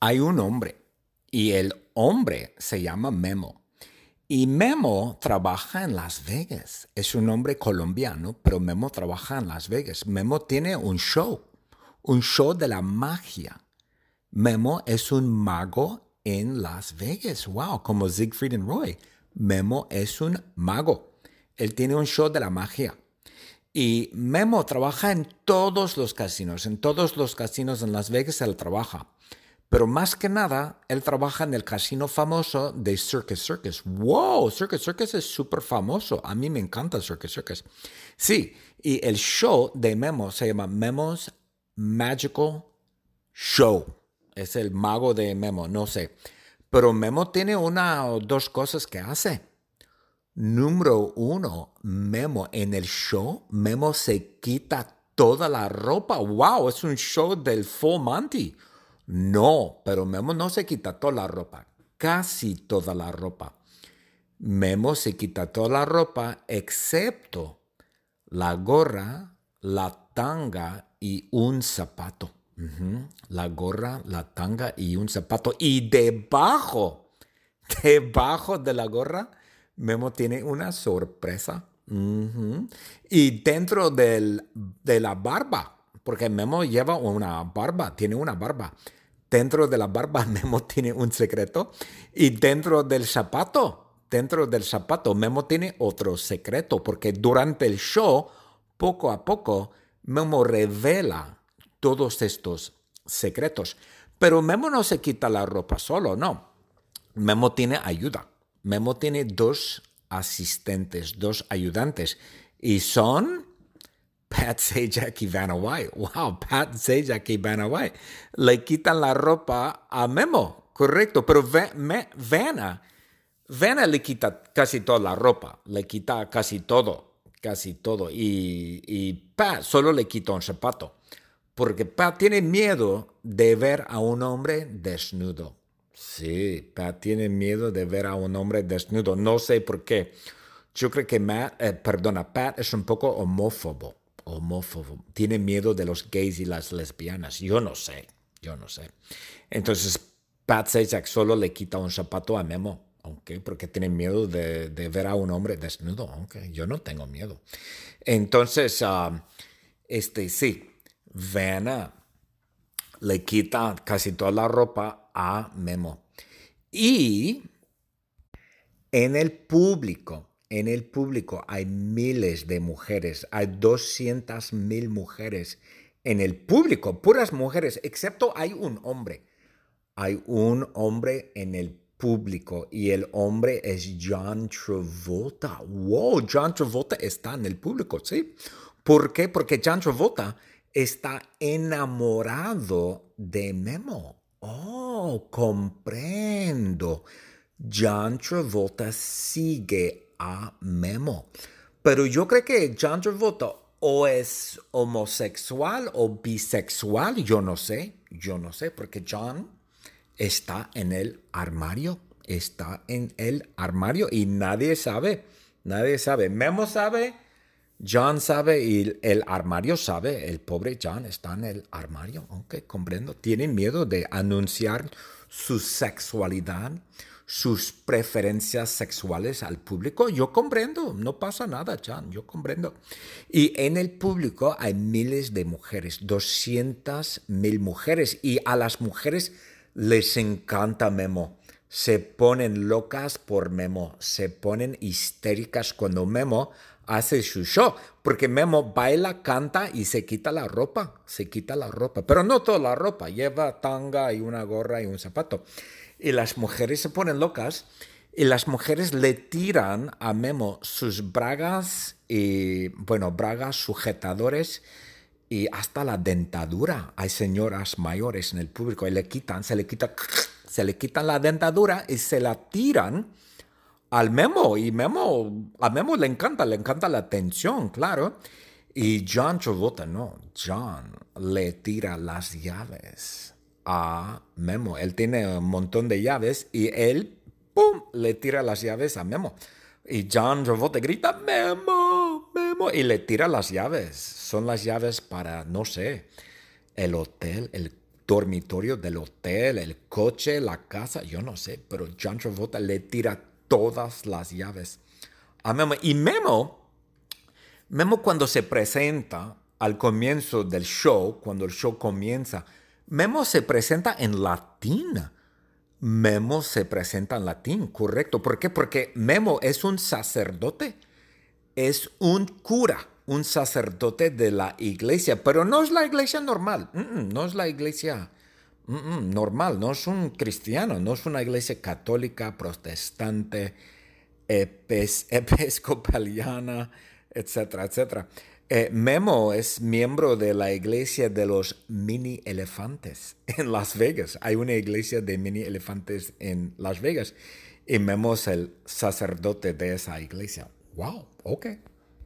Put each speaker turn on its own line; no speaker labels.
hay un hombre y el hombre se llama Memo. Y Memo trabaja en Las Vegas. Es un hombre colombiano, pero Memo trabaja en Las Vegas. Memo tiene un show, un show de la magia. Memo es un mago en Las Vegas. Wow, como Siegfried and Roy. Memo es un mago. Él tiene un show de la magia. Y Memo trabaja en todos los casinos, en todos los casinos en Las Vegas él trabaja. Pero más que nada, él trabaja en el casino famoso de Circus Circus. ¡Wow! Circus Circus es súper famoso. A mí me encanta Circus Circus. Sí, y el show de Memo se llama Memo's Magical Show. Es el mago de Memo, no sé. Pero Memo tiene una o dos cosas que hace. Número uno, Memo en el show, Memo se quita toda la ropa. ¡Wow! Es un show del Full Monty. No, pero Memo no se quita toda la ropa, casi toda la ropa. Memo se quita toda la ropa excepto la gorra, la tanga y un zapato. La gorra, la tanga y un zapato. Y debajo, debajo de la gorra, Memo tiene una sorpresa. Y dentro de la barba, porque Memo lleva una barba, tiene una barba. Dentro de la barba Memo tiene un secreto y dentro del zapato, dentro del zapato Memo tiene otro secreto porque durante el show, poco a poco, Memo revela todos estos secretos. Pero Memo no se quita la ropa solo, no. Memo tiene ayuda. Memo tiene dos asistentes, dos ayudantes y son Pat Sajak y Vanna White. Wow, Pat Sajak y Vanna White. Le quitan la ropa a Memo, correcto, pero Vanna, Vanna le quita casi toda la ropa, le quita casi todo, casi todo. Y, y Pat solo le quita un zapato, porque Pat tiene miedo de ver a un hombre desnudo. Sí, Pat tiene miedo de ver a un hombre desnudo. No sé por qué. Yo creo que Matt, eh, perdona, Pat es un poco homófobo homófobo, tiene miedo de los gays y las lesbianas. Yo no sé, yo no sé. Entonces, Pat Sajak solo le quita un zapato a Memo, aunque porque tiene miedo de, ver a un hombre desnudo, yo no tengo miedo. Entonces, ah, este sí, Vanna le quita casi toda la ropa a Memo. Y en el público, en el público hay miles de mujeres, hay 200 mil mujeres en el público, puras mujeres, excepto hay un hombre. Hay un hombre en el público y el hombre es John Travolta. Wow, John Travolta está en el público, ¿sí? ¿Por qué? Porque John Travolta está enamorado de Memo. Oh, comprendo. John Travolta sigue a Memo. Pero yo creo que John Travolta o es homosexual o bisexual, yo no sé, yo no sé, porque John está en el armario, está en el armario y nadie sabe, nadie sabe. Memo sabe, John sabe y el armario sabe, el pobre John está en el armario, aunque comprendo, tiene miedo de anunciar su sexualidad, sus preferencias sexuales al público. Yo comprendo, no pasa nada, Chan, yo comprendo. Y en el público hay miles de mujeres, 200 mil mujeres, y a las mujeres les encanta Memo. Se ponen locas por Memo, se ponen histéricas cuando Memo hace su show, porque Memo baila, canta y se quita la ropa, se quita la ropa, pero no toda la ropa, lleva tanga y una gorra y un zapato y las mujeres se ponen locas y las mujeres le tiran a Memo sus bragas y, bueno, bragas, sujetadores y hasta la dentadura. Hay señoras mayores en el público y le quitan, se le quita, se le quitan la dentadura y se la tiran al Memo. Y Memo, a Memo le encanta, le encanta la atención, claro. Y John Travolta, no, John le tira las llaves a Memo. Él tiene un montón de llaves y él, ¡pum!, le tira las llaves a Memo. Y John Travolta grita, Memo, Memo, y le tira las llaves. Son las llaves para, no sé, el hotel, el dormitorio del hotel, el coche, la casa, yo no sé, pero John Travolta le tira todas las llaves a Memo. Y Memo, Memo cuando se presenta al comienzo del show, cuando el show comienza, Memo se presenta en latín. Memo se presenta en latín, correcto. ¿Por qué? Porque Memo es un sacerdote, es un cura, un sacerdote de la iglesia, pero no es la iglesia normal, no es la iglesia normal, no es un cristiano, no es una iglesia católica, protestante, episcopaliana, etcétera, etcétera. Eh, Memo es miembro de la iglesia de los mini elefantes en Las Vegas. Hay una iglesia de mini elefantes en Las Vegas y Memo es el sacerdote de esa iglesia. Wow, ok.